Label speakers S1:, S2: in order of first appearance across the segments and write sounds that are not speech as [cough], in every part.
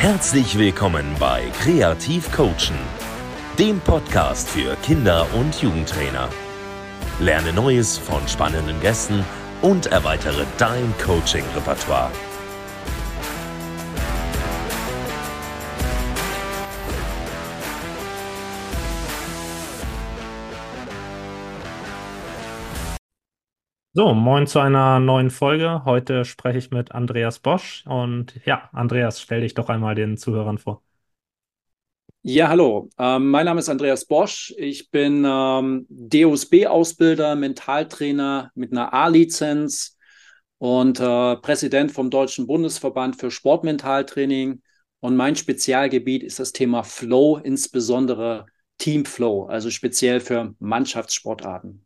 S1: Herzlich willkommen bei Kreativ Coachen, dem Podcast für Kinder- und Jugendtrainer. Lerne Neues von spannenden Gästen und erweitere dein Coaching-Repertoire.
S2: So, moin zu einer neuen Folge. Heute spreche ich mit Andreas Bosch. Und ja, Andreas, stell dich doch einmal den Zuhörern vor.
S3: Ja, hallo. Ähm, mein Name ist Andreas Bosch. Ich bin ähm, DOSB-Ausbilder, Mentaltrainer mit einer A-Lizenz und äh, Präsident vom Deutschen Bundesverband für Sportmentaltraining. Und mein Spezialgebiet ist das Thema Flow, insbesondere Team Flow, also speziell für Mannschaftssportarten.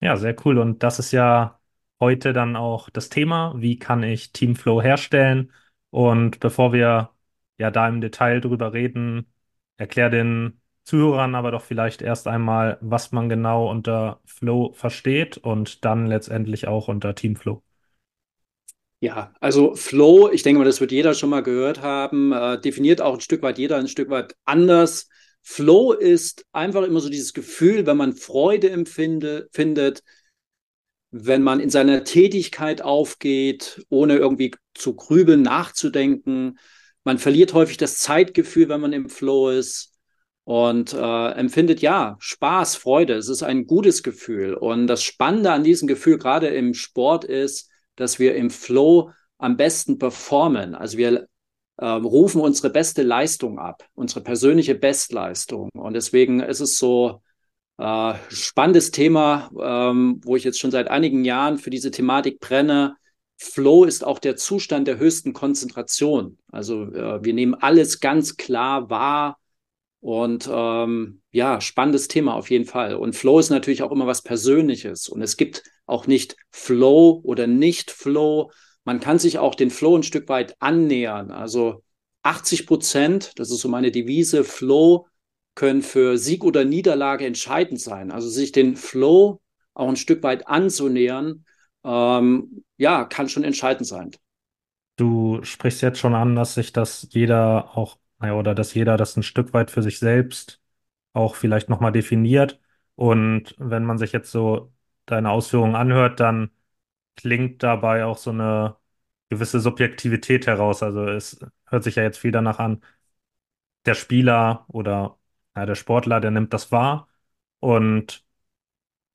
S2: Ja, sehr cool. Und das ist ja heute dann auch das Thema. Wie kann ich Teamflow herstellen? Und bevor wir ja da im Detail drüber reden, erklär den Zuhörern aber doch vielleicht erst einmal, was man genau unter Flow versteht und dann letztendlich auch unter Teamflow.
S3: Ja, also Flow, ich denke mal, das wird jeder schon mal gehört haben, äh, definiert auch ein Stück weit jeder ein Stück weit anders. Flow ist einfach immer so dieses Gefühl, wenn man Freude empfinde, findet, wenn man in seiner Tätigkeit aufgeht, ohne irgendwie zu grübeln, nachzudenken. Man verliert häufig das Zeitgefühl, wenn man im Flow ist und äh, empfindet ja Spaß, Freude. Es ist ein gutes Gefühl. Und das Spannende an diesem Gefühl, gerade im Sport, ist, dass wir im Flow am besten performen. Also wir äh, rufen unsere beste Leistung ab, unsere persönliche Bestleistung. Und deswegen ist es so äh, spannendes Thema, ähm, wo ich jetzt schon seit einigen Jahren für diese Thematik brenne. Flow ist auch der Zustand der höchsten Konzentration. Also äh, wir nehmen alles ganz klar wahr und ähm, ja, spannendes Thema auf jeden Fall. Und Flow ist natürlich auch immer was Persönliches. Und es gibt auch nicht Flow oder nicht Flow, man kann sich auch den Flow ein Stück weit annähern. Also 80 Prozent, das ist so meine Devise, Flow können für Sieg oder Niederlage entscheidend sein. Also sich den Flow auch ein Stück weit anzunähern, ähm, ja, kann schon entscheidend sein.
S2: Du sprichst jetzt schon an, dass sich das jeder auch, naja, oder dass jeder das ein Stück weit für sich selbst auch vielleicht nochmal definiert. Und wenn man sich jetzt so deine Ausführungen anhört, dann klingt dabei auch so eine gewisse Subjektivität heraus. Also es hört sich ja jetzt viel danach an, der Spieler oder ja, der Sportler, der nimmt das wahr und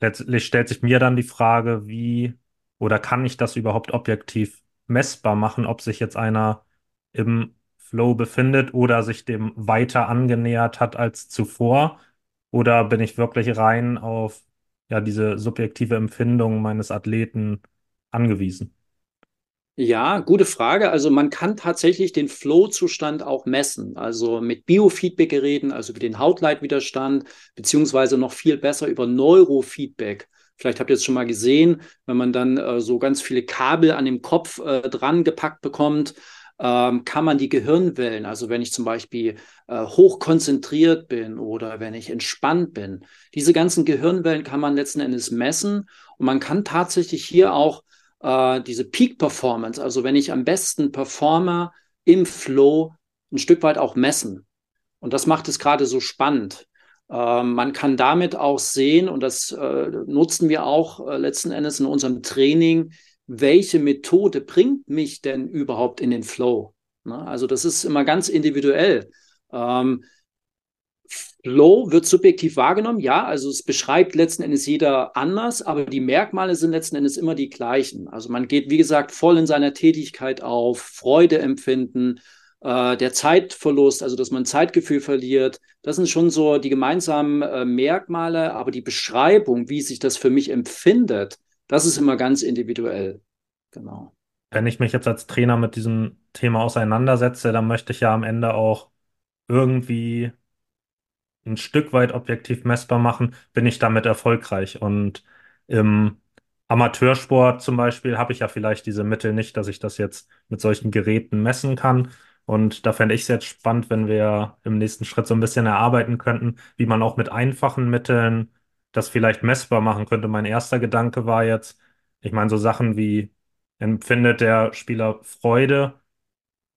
S2: letztlich stellt sich mir dann die Frage, wie oder kann ich das überhaupt objektiv messbar machen, ob sich jetzt einer im Flow befindet oder sich dem weiter angenähert hat als zuvor? Oder bin ich wirklich rein auf ja diese subjektive Empfindung meines Athleten angewiesen?
S3: Ja, gute Frage. Also man kann tatsächlich den Flow-Zustand auch messen. Also mit Biofeedback-Geräten, also über den Hautleitwiderstand, beziehungsweise noch viel besser über Neurofeedback. Vielleicht habt ihr es schon mal gesehen, wenn man dann äh, so ganz viele Kabel an dem Kopf äh, dran gepackt bekommt, ähm, kann man die Gehirnwellen, also wenn ich zum Beispiel äh, hoch konzentriert bin oder wenn ich entspannt bin, diese ganzen Gehirnwellen kann man letzten Endes messen und man kann tatsächlich hier auch äh, diese Peak Performance, also wenn ich am besten performe im Flow, ein Stück weit auch messen. Und das macht es gerade so spannend. Äh, man kann damit auch sehen, und das äh, nutzen wir auch äh, letzten Endes in unserem Training, welche Methode bringt mich denn überhaupt in den Flow? Ne? Also das ist immer ganz individuell. Ähm, Flow wird subjektiv wahrgenommen, ja, also es beschreibt letzten Endes jeder anders, aber die Merkmale sind letzten Endes immer die gleichen. Also man geht, wie gesagt, voll in seiner Tätigkeit auf, Freude empfinden, äh, der Zeitverlust, also dass man Zeitgefühl verliert, das sind schon so die gemeinsamen äh, Merkmale, aber die Beschreibung, wie sich das für mich empfindet, das ist immer ganz individuell. Genau.
S2: Wenn ich mich jetzt als Trainer mit diesem Thema auseinandersetze, dann möchte ich ja am Ende auch irgendwie ein Stück weit objektiv messbar machen, bin ich damit erfolgreich. Und im Amateursport zum Beispiel habe ich ja vielleicht diese Mittel nicht, dass ich das jetzt mit solchen Geräten messen kann. Und da fände ich es jetzt spannend, wenn wir im nächsten Schritt so ein bisschen erarbeiten könnten, wie man auch mit einfachen Mitteln das vielleicht messbar machen könnte. Mein erster Gedanke war jetzt, ich meine, so Sachen wie empfindet der Spieler Freude?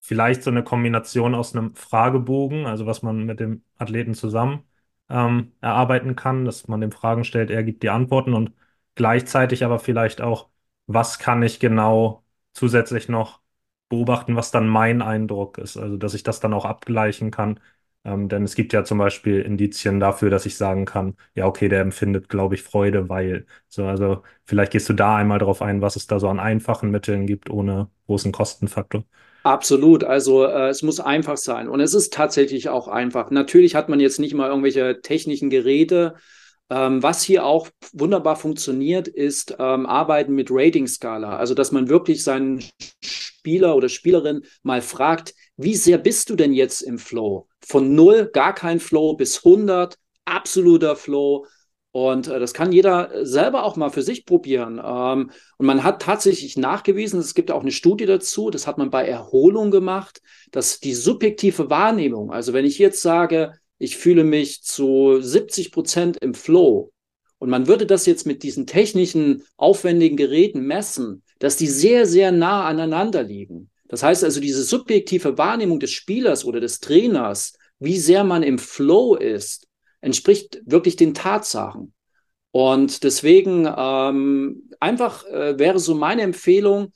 S2: Vielleicht so eine Kombination aus einem Fragebogen, also was man mit dem Athleten zusammen ähm, erarbeiten kann, dass man dem Fragen stellt, er gibt die Antworten und gleichzeitig aber vielleicht auch, was kann ich genau zusätzlich noch beobachten, was dann mein Eindruck ist, also dass ich das dann auch abgleichen kann. Ähm, denn es gibt ja zum Beispiel Indizien dafür, dass ich sagen kann, ja, okay, der empfindet, glaube ich, Freude, weil. So, also vielleicht gehst du da einmal drauf ein, was es da so an einfachen Mitteln gibt, ohne großen Kostenfaktor.
S3: Absolut. Also äh, es muss einfach sein. Und es ist tatsächlich auch einfach. Natürlich hat man jetzt nicht mal irgendwelche technischen Geräte. Ähm, was hier auch wunderbar funktioniert, ist ähm, Arbeiten mit Rating-Skala. Also dass man wirklich seinen Spieler oder Spielerin mal fragt, wie sehr bist du denn jetzt im Flow? Von null, gar kein Flow, bis 100, absoluter Flow. Und äh, das kann jeder selber auch mal für sich probieren. Ähm, und man hat tatsächlich nachgewiesen, es gibt auch eine Studie dazu, das hat man bei Erholung gemacht, dass die subjektive Wahrnehmung, also wenn ich jetzt sage, ich fühle mich zu 70 Prozent im Flow und man würde das jetzt mit diesen technischen, aufwendigen Geräten messen, dass die sehr, sehr nah aneinander liegen. Das heißt also, diese subjektive Wahrnehmung des Spielers oder des Trainers, wie sehr man im Flow ist, entspricht wirklich den Tatsachen. Und deswegen ähm, einfach äh, wäre so meine Empfehlung,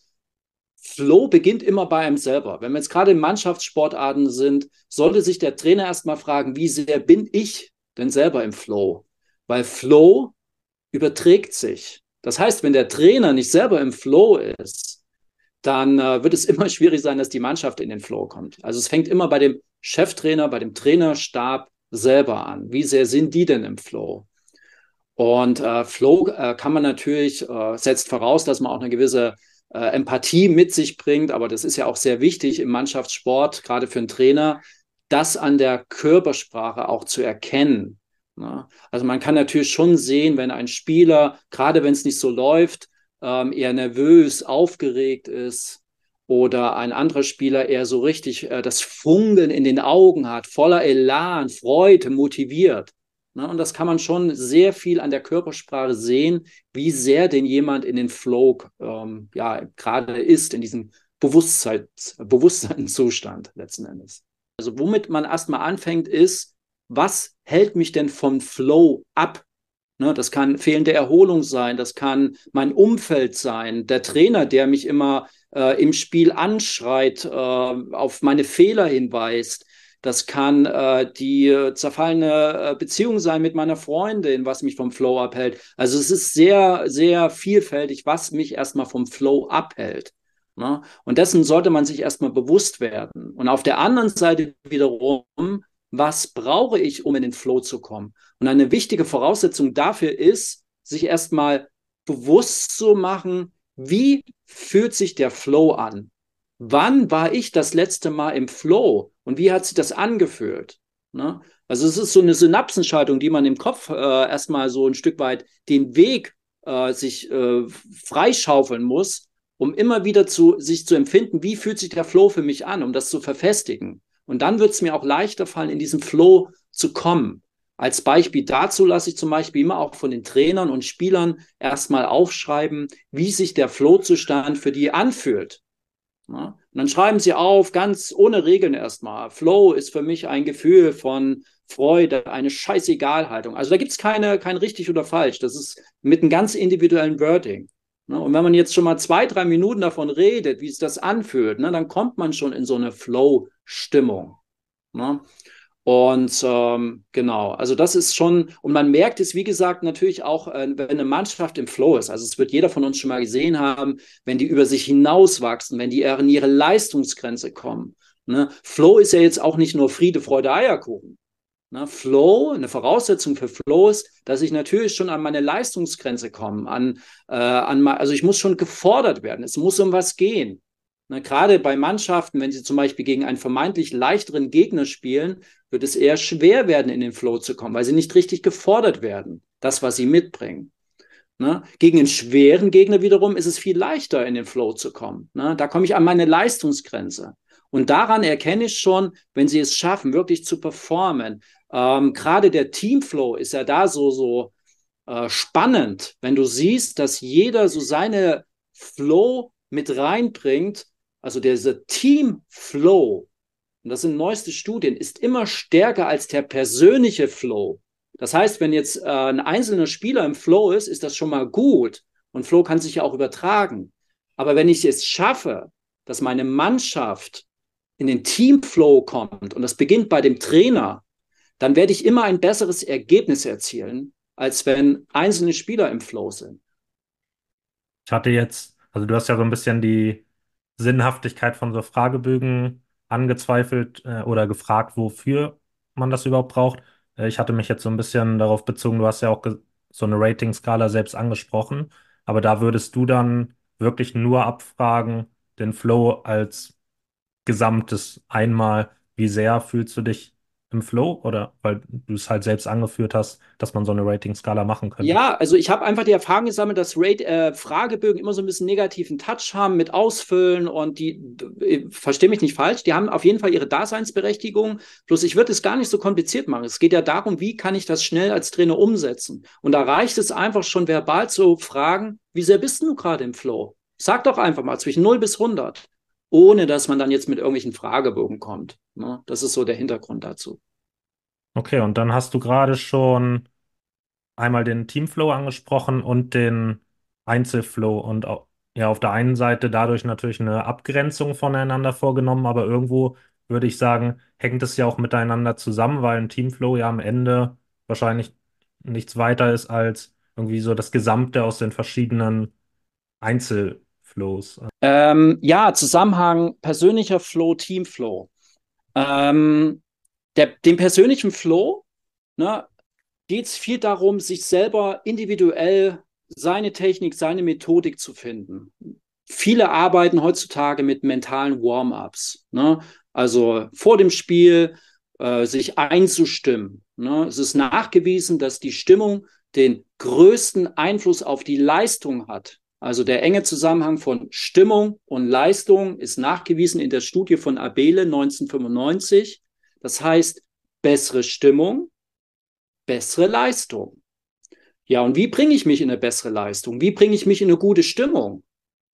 S3: Flow beginnt immer bei einem selber. Wenn wir jetzt gerade in Mannschaftssportarten sind, sollte sich der Trainer erstmal fragen, wie sehr bin ich denn selber im Flow? Weil Flow überträgt sich. Das heißt, wenn der Trainer nicht selber im Flow ist, dann äh, wird es [laughs] immer schwierig sein, dass die Mannschaft in den Flow kommt. Also es fängt immer bei dem Cheftrainer, bei dem Trainerstab selber an. Wie sehr sind die denn im Flow? Und äh, Flow äh, kann man natürlich, äh, setzt voraus, dass man auch eine gewisse äh, Empathie mit sich bringt, aber das ist ja auch sehr wichtig im Mannschaftssport, gerade für einen Trainer, das an der Körpersprache auch zu erkennen. Ne? Also man kann natürlich schon sehen, wenn ein Spieler, gerade wenn es nicht so läuft, ähm, eher nervös, aufgeregt ist, oder ein anderer Spieler eher so richtig äh, das Funkeln in den Augen hat, voller Elan, Freude, motiviert. Ne? Und das kann man schon sehr viel an der Körpersprache sehen, wie sehr denn jemand in den Flow ähm, ja, gerade ist, in diesem Bewusstseins, [laughs] Bewusstseinszustand letzten Endes. Also womit man erstmal anfängt, ist, was hält mich denn vom Flow ab? Ne, das kann fehlende Erholung sein, das kann mein Umfeld sein, der Trainer, der mich immer äh, im Spiel anschreit, äh, auf meine Fehler hinweist. Das kann äh, die zerfallene äh, Beziehung sein mit meiner Freundin, was mich vom Flow abhält. Also es ist sehr, sehr vielfältig, was mich erstmal vom Flow abhält. Ne? Und dessen sollte man sich erstmal bewusst werden. Und auf der anderen Seite wiederum, was brauche ich, um in den Flow zu kommen? Und eine wichtige Voraussetzung dafür ist, sich erstmal bewusst zu machen, wie fühlt sich der Flow an? Wann war ich das letzte Mal im Flow und wie hat sich das angefühlt? Ne? Also es ist so eine Synapsenschaltung, die man im Kopf äh, erstmal so ein Stück weit den Weg äh, sich äh, freischaufeln muss, um immer wieder zu sich zu empfinden, wie fühlt sich der Flow für mich an, um das zu verfestigen. Und dann wird es mir auch leichter fallen, in diesen Flow zu kommen. Als Beispiel dazu lasse ich zum Beispiel immer auch von den Trainern und Spielern erstmal aufschreiben, wie sich der Flow-Zustand für die anfühlt. Ja? Und dann schreiben sie auf, ganz ohne Regeln erstmal. Flow ist für mich ein Gefühl von Freude, eine Scheißegalhaltung. Also da gibt es keine, kein richtig oder falsch. Das ist mit einem ganz individuellen Wording. Ne? Und wenn man jetzt schon mal zwei, drei Minuten davon redet, wie es das anfühlt, ne, dann kommt man schon in so eine Flow-Stimmung. Ne? Und ähm, genau, also das ist schon, und man merkt es, wie gesagt, natürlich auch, äh, wenn eine Mannschaft im Flow ist. Also es wird jeder von uns schon mal gesehen haben, wenn die über sich hinauswachsen, wenn die in ihre Leistungsgrenze kommen. Ne? Flow ist ja jetzt auch nicht nur Friede, Freude, Eierkuchen. Ne? Flow, eine Voraussetzung für Flow ist, dass ich natürlich schon an meine Leistungsgrenze komme, an, äh, an also ich muss schon gefordert werden. Es muss um was gehen. Ne, gerade bei Mannschaften, wenn sie zum Beispiel gegen einen vermeintlich leichteren Gegner spielen, wird es eher schwer werden, in den Flow zu kommen, weil sie nicht richtig gefordert werden, das, was sie mitbringen. Ne? Gegen einen schweren Gegner wiederum ist es viel leichter, in den Flow zu kommen. Ne? Da komme ich an meine Leistungsgrenze. Und daran erkenne ich schon, wenn sie es schaffen, wirklich zu performen. Ähm, gerade der Teamflow ist ja da so, so äh, spannend, wenn du siehst, dass jeder so seine Flow mit reinbringt also dieser Team Flow, und das sind neueste Studien, ist immer stärker als der persönliche Flow. Das heißt, wenn jetzt äh, ein einzelner Spieler im Flow ist, ist das schon mal gut. Und Flow kann sich ja auch übertragen. Aber wenn ich es schaffe, dass meine Mannschaft in den Teamflow kommt und das beginnt bei dem Trainer, dann werde ich immer ein besseres Ergebnis erzielen, als wenn einzelne Spieler im Flow sind.
S2: Ich hatte jetzt, also du hast ja so ein bisschen die Sinnhaftigkeit von so Fragebögen angezweifelt äh, oder gefragt, wofür man das überhaupt braucht. Äh, ich hatte mich jetzt so ein bisschen darauf bezogen, du hast ja auch so eine Rating-Skala selbst angesprochen, aber da würdest du dann wirklich nur abfragen, den Flow als Gesamtes einmal, wie sehr fühlst du dich im Flow oder weil du es halt selbst angeführt hast, dass man so eine Rating-Skala machen könnte?
S3: Ja, also ich habe einfach die Erfahrung gesammelt, dass Rate, äh, Fragebögen immer so ein bisschen negativen Touch haben mit Ausfüllen und die, äh, verstehe mich nicht falsch, die haben auf jeden Fall ihre Daseinsberechtigung. Bloß ich würde es gar nicht so kompliziert machen. Es geht ja darum, wie kann ich das schnell als Trainer umsetzen? Und da reicht es einfach schon verbal zu fragen, wie sehr bist du gerade im Flow? Sag doch einfach mal zwischen 0 bis 100 ohne dass man dann jetzt mit irgendwelchen Fragebogen kommt. Ne? Das ist so der Hintergrund dazu.
S2: Okay, und dann hast du gerade schon einmal den Teamflow angesprochen und den Einzelflow und ja, auf der einen Seite dadurch natürlich eine Abgrenzung voneinander vorgenommen, aber irgendwo würde ich sagen, hängt es ja auch miteinander zusammen, weil ein Teamflow ja am Ende wahrscheinlich nichts weiter ist als irgendwie so das Gesamte aus den verschiedenen Einzel Flows?
S3: Ähm, ja, Zusammenhang persönlicher Flow, Teamflow. Ähm, der, dem persönlichen Flow ne, geht es viel darum, sich selber individuell seine Technik, seine Methodik zu finden. Viele arbeiten heutzutage mit mentalen Warm-ups. Ne? Also vor dem Spiel äh, sich einzustimmen. Ne? Es ist nachgewiesen, dass die Stimmung den größten Einfluss auf die Leistung hat. Also der enge Zusammenhang von Stimmung und Leistung ist nachgewiesen in der Studie von Abele 1995. Das heißt, bessere Stimmung, bessere Leistung. Ja, und wie bringe ich mich in eine bessere Leistung? Wie bringe ich mich in eine gute Stimmung?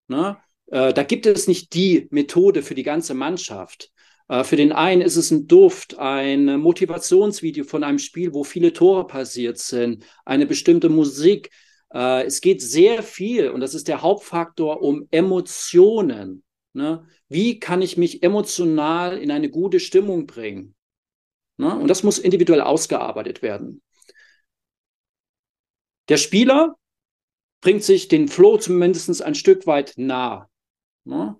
S3: Na, äh, da gibt es nicht die Methode für die ganze Mannschaft. Äh, für den einen ist es ein Duft, ein Motivationsvideo von einem Spiel, wo viele Tore passiert sind, eine bestimmte Musik, äh, es geht sehr viel, und das ist der Hauptfaktor, um Emotionen. Ne? Wie kann ich mich emotional in eine gute Stimmung bringen? Ne? Und das muss individuell ausgearbeitet werden. Der Spieler bringt sich den Flow zumindest ein Stück weit nah. Ne?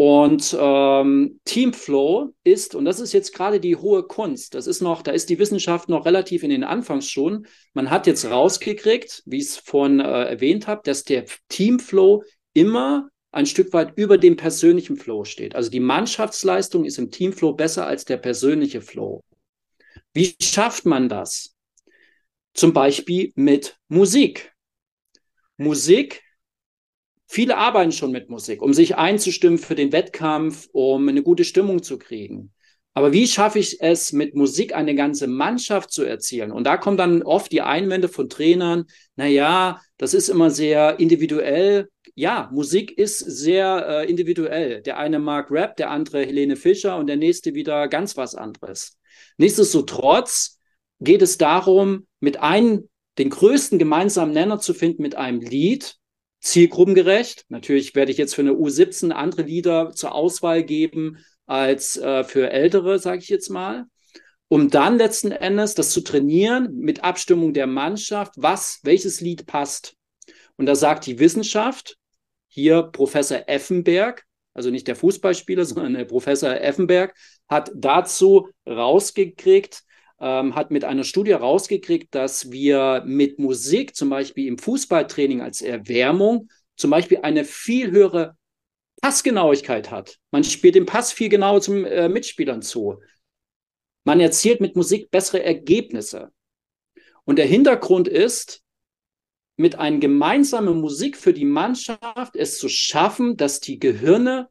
S3: Und ähm, Teamflow ist, und das ist jetzt gerade die hohe Kunst, das ist noch, da ist die Wissenschaft noch relativ in den Anfangsschuhen. Man hat jetzt rausgekriegt, wie ich es vorhin äh, erwähnt habe, dass der Teamflow immer ein Stück weit über dem persönlichen Flow steht. Also die Mannschaftsleistung ist im Teamflow besser als der persönliche Flow. Wie schafft man das? Zum Beispiel mit Musik. Musik Viele arbeiten schon mit Musik, um sich einzustimmen für den Wettkampf, um eine gute Stimmung zu kriegen. Aber wie schaffe ich es, mit Musik eine ganze Mannschaft zu erzielen? Und da kommen dann oft die Einwände von Trainern, na ja, das ist immer sehr individuell. Ja, Musik ist sehr äh, individuell. Der eine mag Rap, der andere Helene Fischer und der nächste wieder ganz was anderes. Nichtsdestotrotz geht es darum, mit einem, den größten gemeinsamen Nenner zu finden mit einem Lied, zielgruppengerecht. Natürlich werde ich jetzt für eine U17 andere Lieder zur Auswahl geben als äh, für ältere, sage ich jetzt mal, um dann letzten Endes das zu trainieren mit Abstimmung der Mannschaft, was, welches Lied passt. Und da sagt die Wissenschaft, hier Professor Effenberg, also nicht der Fußballspieler, [laughs] sondern der Professor Effenberg, hat dazu rausgekriegt, ähm, hat mit einer Studie rausgekriegt, dass wir mit Musik, zum Beispiel im Fußballtraining als Erwärmung, zum Beispiel eine viel höhere Passgenauigkeit hat. Man spielt den Pass viel genauer zum äh, Mitspielern zu. Man erzielt mit Musik bessere Ergebnisse. Und der Hintergrund ist, mit einer gemeinsamen Musik für die Mannschaft es zu schaffen, dass die Gehirne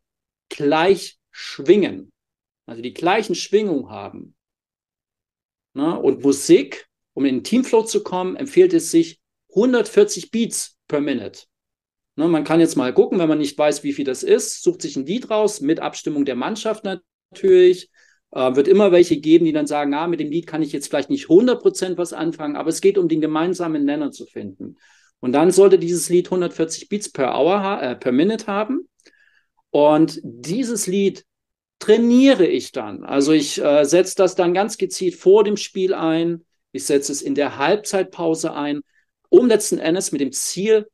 S3: gleich schwingen, also die gleichen Schwingungen haben. Ne? Und Musik, um in den Teamflow zu kommen, empfiehlt es sich 140 Beats per Minute. Ne, man kann jetzt mal gucken, wenn man nicht weiß, wie viel das ist, sucht sich ein Lied raus mit Abstimmung der Mannschaft natürlich. Äh, wird immer welche geben, die dann sagen, ah, mit dem Lied kann ich jetzt vielleicht nicht 100% was anfangen, aber es geht um den gemeinsamen Nenner zu finden. Und dann sollte dieses Lied 140 Beats per Hour, äh, per Minute haben. Und dieses Lied trainiere ich dann. Also ich äh, setze das dann ganz gezielt vor dem Spiel ein. Ich setze es in der Halbzeitpause ein, um letzten Endes mit dem Ziel,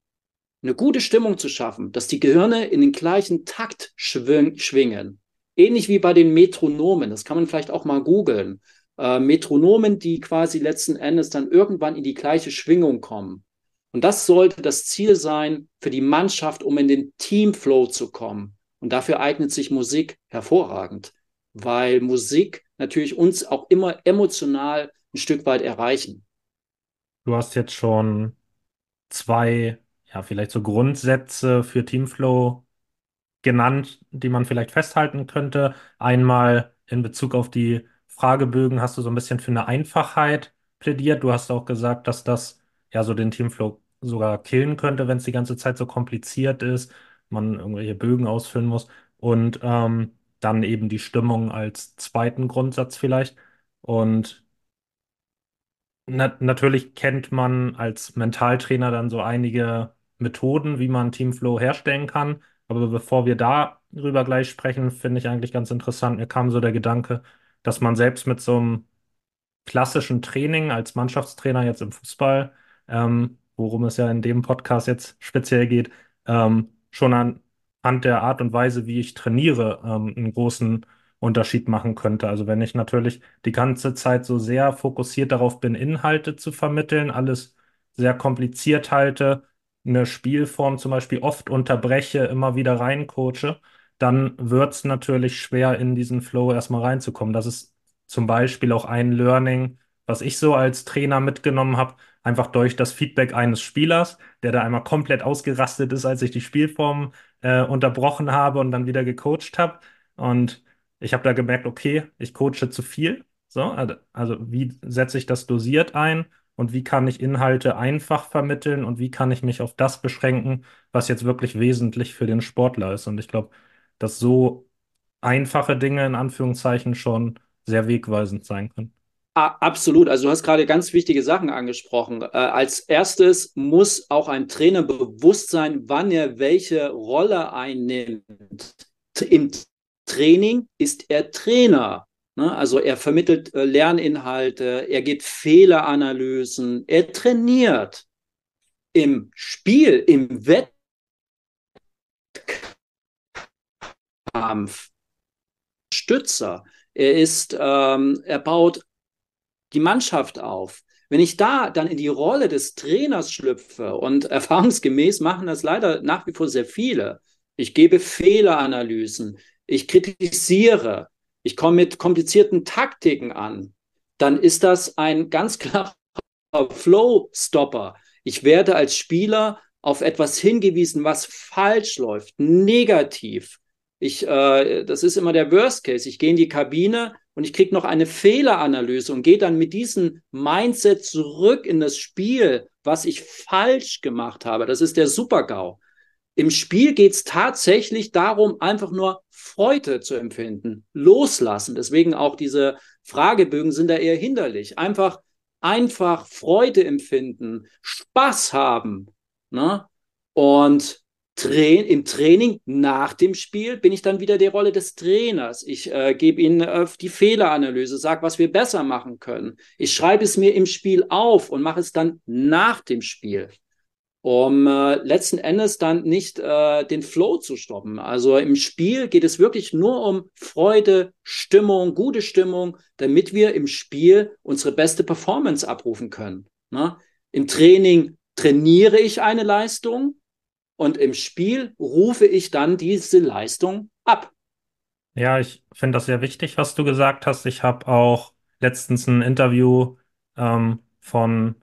S3: eine gute Stimmung zu schaffen, dass die Gehirne in den gleichen Takt schwing schwingen. Ähnlich wie bei den Metronomen. Das kann man vielleicht auch mal googeln. Äh, Metronomen, die quasi letzten Endes dann irgendwann in die gleiche Schwingung kommen. Und das sollte das Ziel sein für die Mannschaft, um in den Teamflow zu kommen. Und dafür eignet sich Musik hervorragend, weil Musik natürlich uns auch immer emotional ein Stück weit erreichen.
S2: Du hast jetzt schon zwei, ja, vielleicht so Grundsätze für Teamflow genannt, die man vielleicht festhalten könnte. Einmal in Bezug auf die Fragebögen hast du so ein bisschen für eine Einfachheit plädiert. Du hast auch gesagt, dass das ja so den Teamflow sogar killen könnte, wenn es die ganze Zeit so kompliziert ist, man irgendwelche Bögen ausfüllen muss. Und ähm, dann eben die Stimmung als zweiten Grundsatz vielleicht. Und na natürlich kennt man als Mentaltrainer dann so einige Methoden, wie man Teamflow herstellen kann. Aber bevor wir darüber gleich sprechen, finde ich eigentlich ganz interessant. Mir kam so der Gedanke, dass man selbst mit so einem klassischen Training als Mannschaftstrainer jetzt im Fußball, ähm, worum es ja in dem Podcast jetzt speziell geht, ähm, schon anhand der Art und Weise, wie ich trainiere, ähm, einen großen Unterschied machen könnte. Also wenn ich natürlich die ganze Zeit so sehr fokussiert darauf bin, Inhalte zu vermitteln, alles sehr kompliziert halte, eine Spielform zum Beispiel oft unterbreche, immer wieder reincoache, dann wird es natürlich schwer, in diesen Flow erstmal reinzukommen. Das ist zum Beispiel auch ein Learning, was ich so als Trainer mitgenommen habe, einfach durch das Feedback eines Spielers, der da einmal komplett ausgerastet ist, als ich die Spielform äh, unterbrochen habe und dann wieder gecoacht habe. Und ich habe da gemerkt, okay, ich coache zu viel. So, also, also wie setze ich das dosiert ein und wie kann ich Inhalte einfach vermitteln und wie kann ich mich auf das beschränken, was jetzt wirklich wesentlich für den Sportler ist. Und ich glaube, dass so einfache Dinge in Anführungszeichen schon sehr wegweisend sein können.
S3: Absolut. Also du hast gerade ganz wichtige Sachen angesprochen. Äh, als erstes muss auch ein Trainer bewusst sein, wann er welche Rolle einnimmt. Im Training ist er Trainer. Ne? Also er vermittelt äh, Lerninhalte, er geht Fehleranalysen, er trainiert. Im Spiel, im Wettkampf, Stützer. Er ist, ähm, er baut die Mannschaft auf. Wenn ich da dann in die Rolle des Trainers schlüpfe und [laughs] erfahrungsgemäß machen das leider nach wie vor sehr viele, ich gebe Fehleranalysen, ich kritisiere, ich komme mit komplizierten Taktiken an, dann ist das ein ganz [laughs] klarer Flow-Stopper. Ich werde als Spieler auf etwas hingewiesen, was falsch läuft, negativ. Ich, äh, das ist immer der Worst Case. Ich gehe in die Kabine und ich kriege noch eine Fehleranalyse und gehe dann mit diesem Mindset zurück in das Spiel, was ich falsch gemacht habe. Das ist der Super-GAU. Im Spiel geht es tatsächlich darum, einfach nur Freude zu empfinden, loslassen. Deswegen auch diese Fragebögen sind da eher hinderlich. Einfach, einfach Freude empfinden, Spaß haben. Ne? Und Tra im Training nach dem Spiel bin ich dann wieder die Rolle des Trainers. Ich äh, gebe ihnen äh, die Fehleranalyse, sage, was wir besser machen können. Ich schreibe es mir im Spiel auf und mache es dann nach dem Spiel um äh, letzten Endes dann nicht äh, den Flow zu stoppen. Also im Spiel geht es wirklich nur um Freude, Stimmung, gute Stimmung, damit wir im Spiel unsere beste Performance abrufen können. Ne? Im Training trainiere ich eine Leistung und im Spiel rufe ich dann diese Leistung ab.
S2: Ja, ich finde das sehr wichtig, was du gesagt hast. Ich habe auch letztens ein Interview ähm, von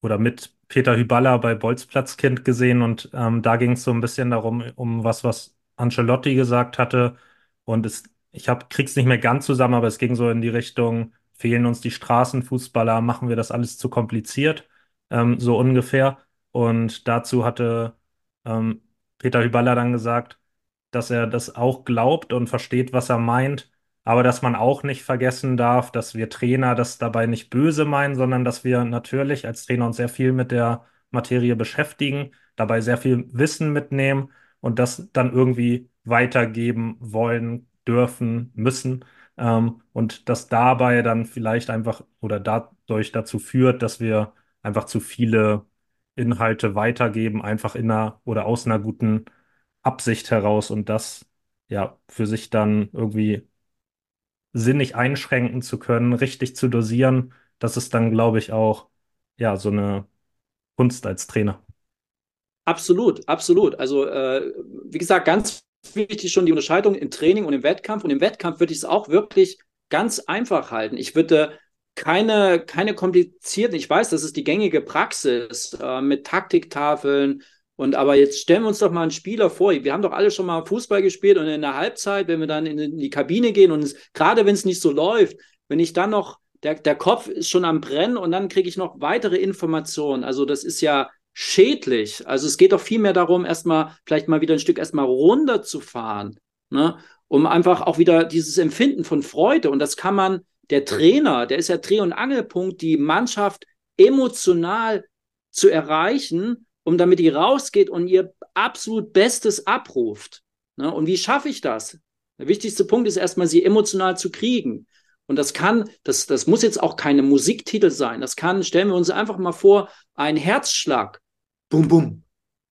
S2: oder mit Peter Hyballa bei Bolzplatzkind gesehen und ähm, da ging es so ein bisschen darum, um was, was Ancelotti gesagt hatte. Und es, ich hab, krieg's nicht mehr ganz zusammen, aber es ging so in die Richtung, fehlen uns die Straßenfußballer, machen wir das alles zu kompliziert, ähm, so ungefähr. Und dazu hatte ähm, Peter Hyballa dann gesagt, dass er das auch glaubt und versteht, was er meint, aber dass man auch nicht vergessen darf, dass wir Trainer das dabei nicht böse meinen, sondern dass wir natürlich als Trainer uns sehr viel mit der Materie beschäftigen, dabei sehr viel Wissen mitnehmen und das dann irgendwie weitergeben wollen, dürfen, müssen. Ähm, und das dabei dann vielleicht einfach oder dadurch dazu führt, dass wir einfach zu viele Inhalte weitergeben, einfach in einer oder aus einer guten Absicht heraus und das ja für sich dann irgendwie sinnig einschränken zu können, richtig zu dosieren, das ist dann, glaube ich, auch ja so eine Kunst als Trainer.
S3: Absolut, absolut. Also äh, wie gesagt, ganz wichtig schon die Unterscheidung im Training und im Wettkampf. Und im Wettkampf würde ich es auch wirklich ganz einfach halten. Ich würde keine, keine komplizierten, ich weiß, das ist die gängige Praxis äh, mit Taktiktafeln. Und aber jetzt stellen wir uns doch mal einen Spieler vor. Wir haben doch alle schon mal Fußball gespielt und in der Halbzeit, wenn wir dann in die Kabine gehen und es, gerade wenn es nicht so läuft, wenn ich dann noch, der, der Kopf ist schon am Brennen und dann kriege ich noch weitere Informationen. Also das ist ja schädlich. Also es geht doch viel mehr darum, erstmal vielleicht mal wieder ein Stück erstmal runterzufahren, ne? um einfach auch wieder dieses Empfinden von Freude. Und das kann man der Trainer, der ist ja Dreh- und Angelpunkt, die Mannschaft emotional zu erreichen, um damit die rausgeht und ihr absolut Bestes abruft. Ne? Und wie schaffe ich das? Der wichtigste Punkt ist erstmal, sie emotional zu kriegen. Und das kann, das, das muss jetzt auch keine Musiktitel sein. Das kann, stellen wir uns einfach mal vor, ein Herzschlag. Bum, bum,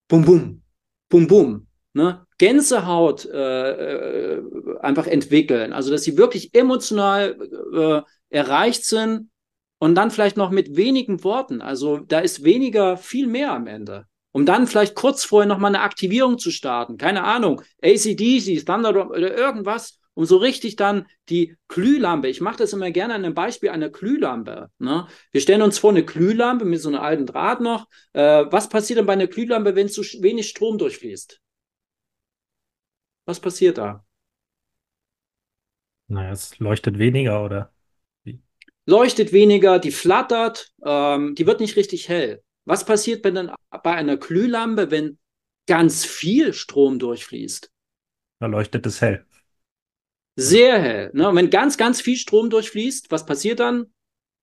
S3: bum, bum, bum, bum. Ne? Gänsehaut äh, äh, einfach entwickeln. Also, dass sie wirklich emotional äh, erreicht sind und dann vielleicht noch mit wenigen Worten. Also, da ist weniger, viel mehr am Ende. Um dann vielleicht kurz vorher nochmal eine Aktivierung zu starten. Keine Ahnung, ACDC, Thunderdome oder irgendwas, um so richtig dann die Glühlampe, ich mache das immer gerne an einem Beispiel einer Glühlampe. Ne? Wir stellen uns vor eine Glühlampe mit so einem alten Draht noch. Äh, was passiert denn bei einer Glühlampe, wenn zu wenig Strom durchfließt? Was passiert da?
S2: Naja, es leuchtet weniger, oder? Wie?
S3: Leuchtet weniger, die flattert, ähm, die wird nicht richtig hell. Was passiert wenn dann bei einer Glühlampe, wenn ganz viel Strom durchfließt?
S2: Da leuchtet es hell.
S3: Sehr hell. Ne? Und wenn ganz, ganz viel Strom durchfließt, was passiert dann?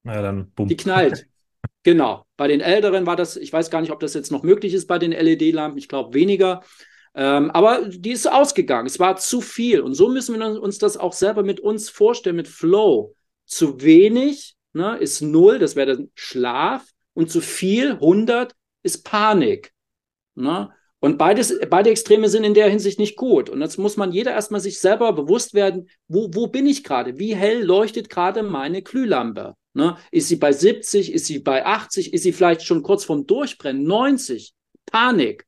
S2: Ja, dann bumm.
S3: Die knallt. [laughs] genau. Bei den Älteren war das, ich weiß gar nicht, ob das jetzt noch möglich ist bei den LED-Lampen, ich glaube weniger. Ähm, aber die ist ausgegangen. Es war zu viel. Und so müssen wir uns das auch selber mit uns vorstellen, mit Flow. Zu wenig ne, ist null, das wäre dann Schlaf. Und zu viel, 100, ist Panik. Ne? Und beides, beide Extreme sind in der Hinsicht nicht gut. Und jetzt muss man jeder erstmal sich selber bewusst werden, wo, wo bin ich gerade? Wie hell leuchtet gerade meine Glühlampe? Ne? Ist sie bei 70? Ist sie bei 80? Ist sie vielleicht schon kurz vorm Durchbrennen? 90? Panik.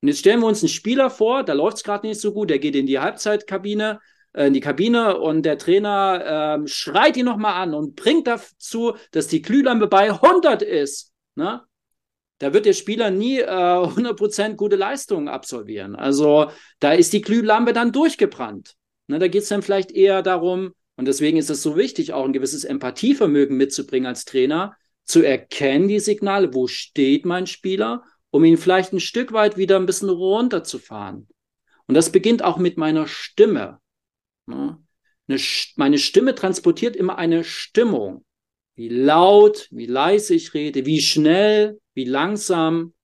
S3: Und jetzt stellen wir uns einen Spieler vor, da läuft es gerade nicht so gut, der geht in die Halbzeitkabine, äh, in die Kabine und der Trainer äh, schreit ihn nochmal an und bringt dazu, dass die Glühlampe bei 100 ist. Ne? Da wird der Spieler nie äh, 100% gute Leistungen absolvieren. Also da ist die Glühlampe dann durchgebrannt. Ne, da geht es dann vielleicht eher darum, und deswegen ist es so wichtig, auch ein gewisses Empathievermögen mitzubringen als Trainer, zu erkennen die Signale, wo steht mein Spieler um ihn vielleicht ein Stück weit wieder ein bisschen runterzufahren. Und das beginnt auch mit meiner Stimme. Ne? meine Stimme transportiert immer eine Stimmung. Wie laut, wie leise ich rede, wie schnell, wie langsam.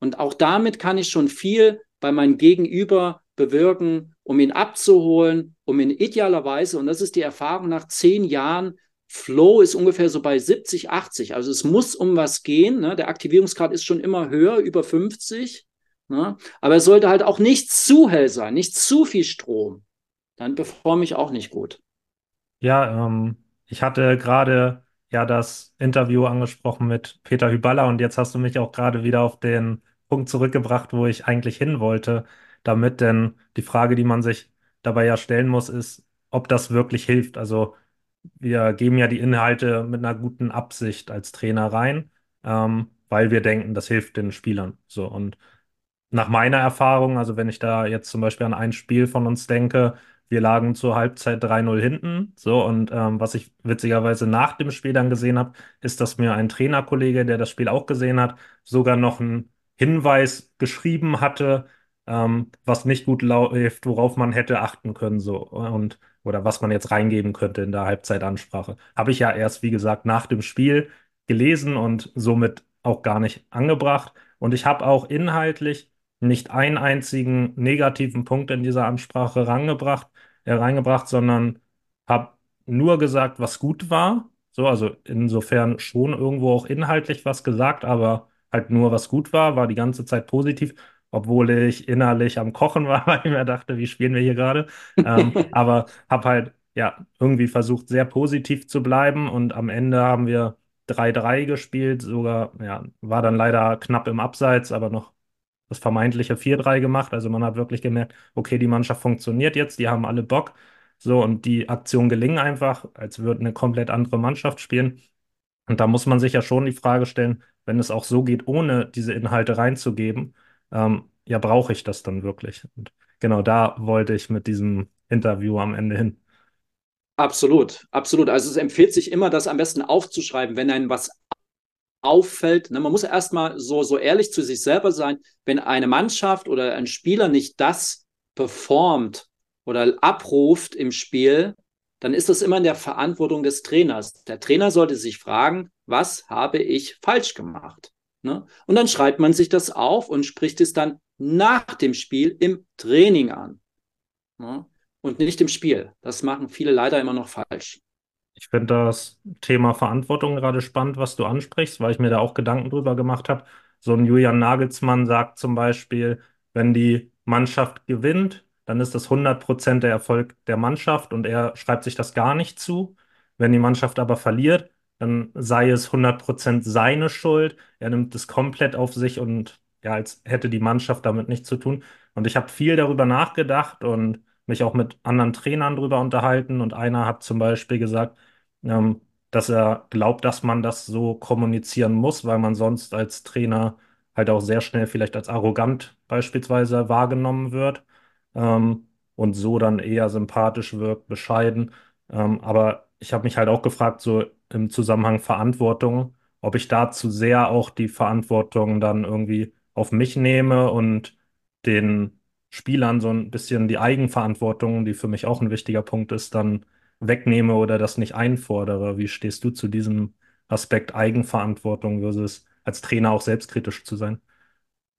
S3: Und auch damit kann ich schon viel bei meinem Gegenüber bewirken, um ihn abzuholen, um ihn idealerweise, und das ist die Erfahrung nach zehn Jahren, Flow ist ungefähr so bei 70, 80. Also es muss um was gehen. Ne? Der Aktivierungsgrad ist schon immer höher, über 50. Ne? Aber es sollte halt auch nicht zu hell sein, nicht zu viel Strom. Dann performe ich auch nicht gut.
S2: Ja, ähm, ich hatte gerade ja das Interview angesprochen mit Peter Hyballa und jetzt hast du mich auch gerade wieder auf den Punkt zurückgebracht, wo ich eigentlich hin wollte, damit denn die Frage, die man sich dabei ja stellen muss, ist, ob das wirklich hilft. Also wir geben ja die Inhalte mit einer guten Absicht als Trainer rein, ähm, weil wir denken, das hilft den Spielern. So und nach meiner Erfahrung, also wenn ich da jetzt zum Beispiel an ein Spiel von uns denke, wir lagen zur Halbzeit 3-0 hinten. So, und ähm, was ich witzigerweise nach dem Spiel dann gesehen habe, ist, dass mir ein Trainerkollege, der das Spiel auch gesehen hat, sogar noch einen Hinweis geschrieben hatte, ähm, was nicht gut läuft, worauf man hätte achten können, so und oder was man jetzt reingeben könnte in der Halbzeitansprache. Habe ich ja erst, wie gesagt, nach dem Spiel gelesen und somit auch gar nicht angebracht. Und ich habe auch inhaltlich nicht einen einzigen negativen Punkt in dieser Ansprache rangebracht, äh, reingebracht, sondern habe nur gesagt, was gut war. So, also insofern schon irgendwo auch inhaltlich was gesagt, aber halt nur was gut war, war die ganze Zeit positiv, obwohl ich innerlich am Kochen war, [laughs] weil ich mir dachte, wie spielen wir hier gerade? Ähm, [laughs] aber habe halt ja irgendwie versucht, sehr positiv zu bleiben und am Ende haben wir 3-3 gespielt, sogar, ja, war dann leider knapp im Abseits, aber noch das vermeintliche 4-3 gemacht. Also man hat wirklich gemerkt, okay, die Mannschaft funktioniert jetzt, die haben alle Bock. So, und die Aktionen gelingen einfach, als würde eine komplett andere Mannschaft spielen. Und da muss man sich ja schon die Frage stellen, wenn es auch so geht, ohne diese Inhalte reinzugeben, ähm, ja, brauche ich das dann wirklich? Und genau da wollte ich mit diesem Interview am Ende hin.
S3: Absolut, absolut. Also es empfiehlt sich immer, das am besten aufzuschreiben, wenn einem was auffällt. Ne? Man muss erstmal so, so ehrlich zu sich selber sein, wenn eine Mannschaft oder ein Spieler nicht das performt oder abruft im Spiel, dann ist das immer in der Verantwortung des Trainers. Der Trainer sollte sich fragen, was habe ich falsch gemacht? Ne? Und dann schreibt man sich das auf und spricht es dann nach dem Spiel im Training an. Ne? Und nicht im Spiel. Das machen viele leider immer noch falsch.
S2: Ich finde das Thema Verantwortung gerade spannend, was du ansprichst, weil ich mir da auch Gedanken drüber gemacht habe. So ein Julian Nagelsmann sagt zum Beispiel, wenn die Mannschaft gewinnt, dann ist das 100% der Erfolg der Mannschaft und er schreibt sich das gar nicht zu. Wenn die Mannschaft aber verliert, dann sei es 100% seine Schuld. Er nimmt es komplett auf sich und ja, als hätte die Mannschaft damit nichts zu tun. Und ich habe viel darüber nachgedacht und mich auch mit anderen Trainern darüber unterhalten. Und einer hat zum Beispiel gesagt, ähm, dass er glaubt, dass man das so kommunizieren muss, weil man sonst als Trainer halt auch sehr schnell vielleicht als arrogant beispielsweise wahrgenommen wird ähm, und so dann eher sympathisch wirkt, bescheiden. Ähm, aber ich habe mich halt auch gefragt, so im Zusammenhang Verantwortung, ob ich da zu sehr auch die Verantwortung dann irgendwie auf mich nehme und den Spielern so ein bisschen die Eigenverantwortung, die für mich auch ein wichtiger Punkt ist, dann wegnehme oder das nicht einfordere. Wie stehst du zu diesem Aspekt Eigenverantwortung versus als Trainer auch selbstkritisch zu sein?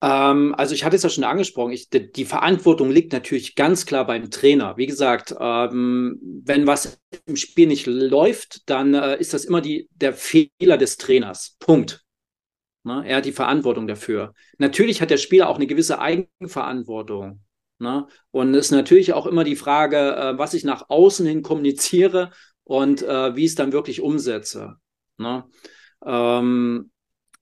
S3: Ähm, also ich hatte es ja schon angesprochen, ich, die, Verantwortung liegt natürlich ganz klar beim Trainer. Wie gesagt, ähm, wenn was im Spiel nicht läuft, dann äh, ist das immer die, der Fehler des Trainers. Punkt. Ne? Er hat die Verantwortung dafür. Natürlich hat der Spieler auch eine gewisse Eigenverantwortung. Ne? Und es ist natürlich auch immer die Frage, äh, was ich nach außen hin kommuniziere und äh, wie ich es dann wirklich umsetze. Ne? Ähm,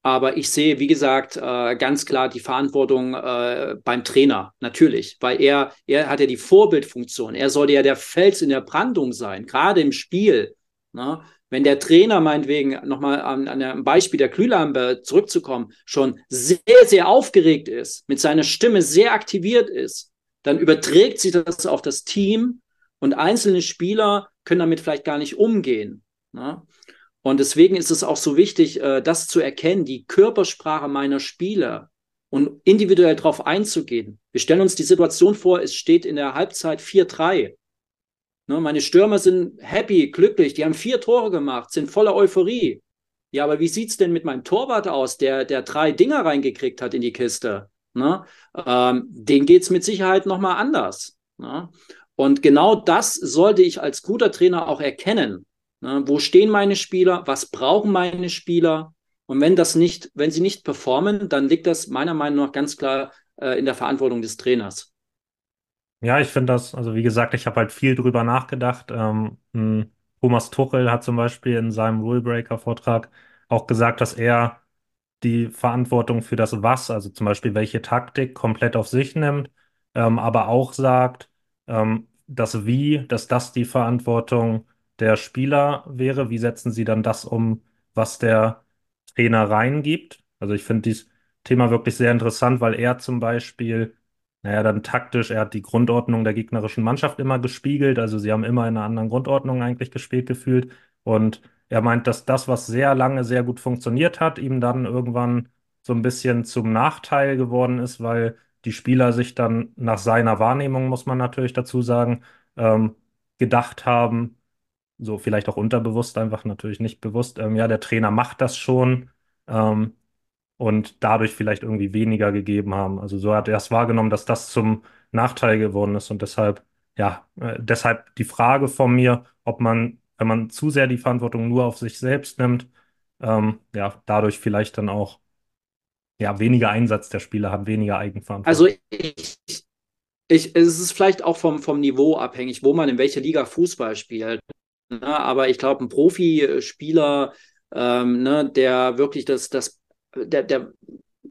S3: aber ich sehe, wie gesagt, äh, ganz klar die Verantwortung äh, beim Trainer, natürlich, weil er, er hat ja die Vorbildfunktion. Er sollte ja der Fels in der Brandung sein, gerade im Spiel. Ne? Wenn der Trainer meinetwegen nochmal an, an einem Beispiel der Glühlampe zurückzukommen, schon sehr, sehr aufgeregt ist, mit seiner Stimme sehr aktiviert ist, dann überträgt sich das auf das Team und einzelne Spieler können damit vielleicht gar nicht umgehen. Ne? Und deswegen ist es auch so wichtig, äh, das zu erkennen, die Körpersprache meiner Spieler und individuell darauf einzugehen. Wir stellen uns die Situation vor, es steht in der Halbzeit 4-3. Ne, meine Stürmer sind happy, glücklich, die haben vier Tore gemacht, sind voller Euphorie. Ja, aber wie sieht's denn mit meinem Torwart aus, der, der drei Dinger reingekriegt hat in die Kiste? Ne? Ähm, denen geht es mit Sicherheit nochmal anders. Ne? Und genau das sollte ich als guter Trainer auch erkennen. Ne? Wo stehen meine Spieler? Was brauchen meine Spieler? Und wenn das nicht, wenn sie nicht performen, dann liegt das meiner Meinung nach ganz klar äh, in der Verantwortung des Trainers.
S2: Ja, ich finde das, also wie gesagt, ich habe halt viel drüber nachgedacht. Ähm, hm, Thomas Tuchel hat zum Beispiel in seinem Rulebreaker-Vortrag auch gesagt, dass er die Verantwortung für das Was, also zum Beispiel welche Taktik, komplett auf sich nimmt, ähm, aber auch sagt, ähm, das Wie, dass das die Verantwortung der Spieler wäre. Wie setzen sie dann das um, was der Trainer reingibt? Also ich finde dieses Thema wirklich sehr interessant, weil er zum Beispiel, naja, dann taktisch, er hat die Grundordnung der gegnerischen Mannschaft immer gespiegelt, also sie haben immer in einer anderen Grundordnung eigentlich gespielt gefühlt und er meint, dass das, was sehr lange sehr gut funktioniert hat, ihm dann irgendwann so ein bisschen zum Nachteil geworden ist, weil die Spieler sich dann nach seiner Wahrnehmung, muss man natürlich dazu sagen, ähm, gedacht haben, so vielleicht auch unterbewusst, einfach natürlich nicht bewusst, ähm, ja, der Trainer macht das schon ähm, und dadurch vielleicht irgendwie weniger gegeben haben. Also so hat er es wahrgenommen, dass das zum Nachteil geworden ist und deshalb, ja, äh, deshalb die Frage von mir, ob man, wenn man zu sehr die Verantwortung nur auf sich selbst nimmt, ähm, ja, dadurch vielleicht dann auch ja, weniger Einsatz der Spieler hat, weniger Eigenverantwortung.
S3: Also ich, ich, es ist vielleicht auch vom, vom Niveau abhängig, wo man in welcher Liga Fußball spielt. Ne? Aber ich glaube, ein Profispieler, ähm, ne, der wirklich das, das, der, der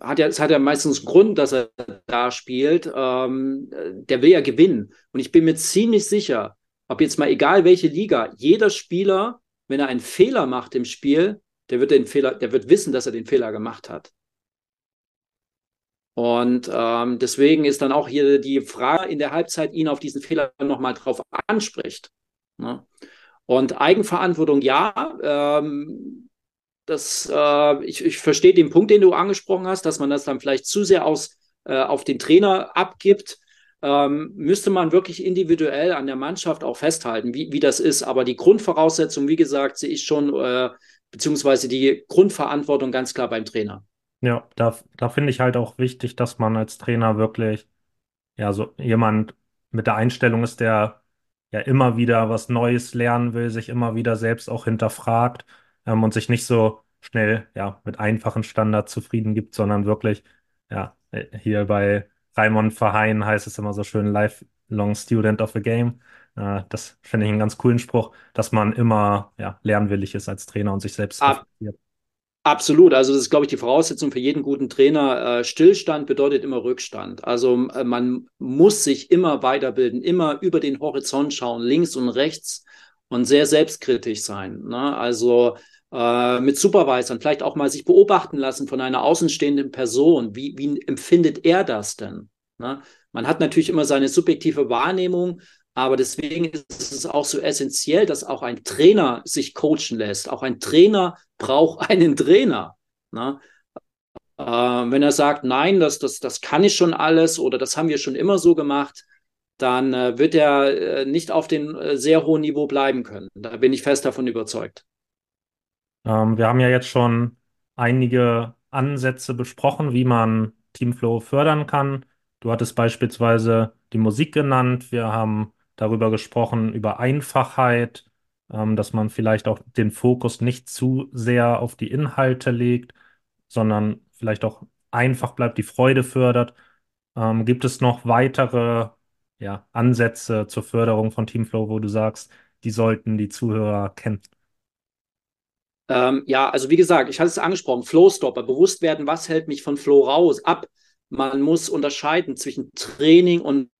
S3: hat ja, es hat ja meistens Grund, dass er da spielt, ähm, der will ja gewinnen. Und ich bin mir ziemlich sicher, ob jetzt mal egal welche Liga, jeder Spieler, wenn er einen Fehler macht im Spiel, der wird den Fehler, der wird wissen, dass er den Fehler gemacht hat. Und ähm, deswegen ist dann auch hier die Frage in der Halbzeit, ihn auf diesen Fehler nochmal drauf anspricht. Ne? Und Eigenverantwortung, ja, ähm, das, äh, ich, ich verstehe den Punkt, den du angesprochen hast, dass man das dann vielleicht zu sehr aus, äh, auf den Trainer abgibt. Ähm, müsste man wirklich individuell an der Mannschaft auch festhalten, wie, wie das ist. Aber die Grundvoraussetzung, wie gesagt, sehe ich schon, äh, beziehungsweise die Grundverantwortung ganz klar beim Trainer.
S2: Ja, da, da finde ich halt auch wichtig, dass man als Trainer wirklich, ja, so jemand mit der Einstellung ist, der ja immer wieder was Neues lernen will, sich immer wieder selbst auch hinterfragt ähm, und sich nicht so schnell, ja, mit einfachen Standards zufrieden gibt, sondern wirklich, ja, äh, hier bei Raimond Verheyen heißt es immer so schön, lifelong student of the game. Äh, das finde ich einen ganz coolen Spruch, dass man immer, ja, lernwillig ist als Trainer und sich selbst
S3: reflektiert. Absolut. Also das ist, glaube ich, die Voraussetzung für jeden guten Trainer. Äh, Stillstand bedeutet immer Rückstand. Also äh, man muss sich immer weiterbilden, immer über den Horizont schauen, links und rechts und sehr selbstkritisch sein. Ne? Also äh, mit Supervisern vielleicht auch mal sich beobachten lassen von einer außenstehenden Person. Wie, wie empfindet er das denn? Ne? Man hat natürlich immer seine subjektive Wahrnehmung, aber deswegen ist es auch so essentiell, dass auch ein Trainer sich coachen lässt. Auch ein Trainer braucht [laughs] einen Trainer. Ne? Äh, wenn er sagt, nein, das, das, das kann ich schon alles oder das haben wir schon immer so gemacht, dann äh, wird er äh, nicht auf dem äh, sehr hohen Niveau bleiben können. Da bin ich fest davon überzeugt.
S2: Ähm, wir haben ja jetzt schon einige Ansätze besprochen, wie man Teamflow fördern kann. Du hattest beispielsweise die Musik genannt. Wir haben darüber gesprochen, über Einfachheit, ähm, dass man vielleicht auch den Fokus nicht zu sehr auf die Inhalte legt, sondern vielleicht auch einfach bleibt, die Freude fördert. Ähm, gibt es noch weitere ja, Ansätze zur Förderung von Teamflow, wo du sagst, die sollten die Zuhörer kennen?
S3: Ähm, ja, also wie gesagt, ich hatte es angesprochen, Flowstopper, bewusst werden, was hält mich von Flow raus, ab. Man muss unterscheiden zwischen Training und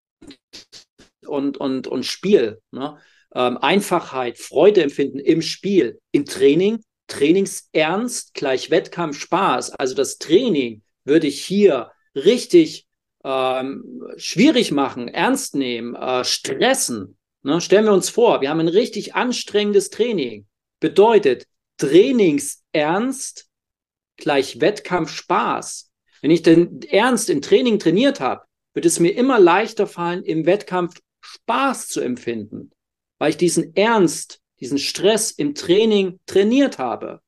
S3: und, und, und Spiel. Ne? Ähm, Einfachheit, Freude empfinden im Spiel, im Training, Trainingsernst gleich Wettkampf Spaß. Also das Training würde ich hier richtig ähm, schwierig machen, ernst nehmen, äh, stressen. Ne? Stellen wir uns vor, wir haben ein richtig anstrengendes Training. Bedeutet Trainingsernst gleich Wettkampf Spaß. Wenn ich den Ernst im Training trainiert habe, wird es mir immer leichter fallen, im Wettkampf Spaß zu empfinden, weil ich diesen Ernst, diesen Stress im Training trainiert habe.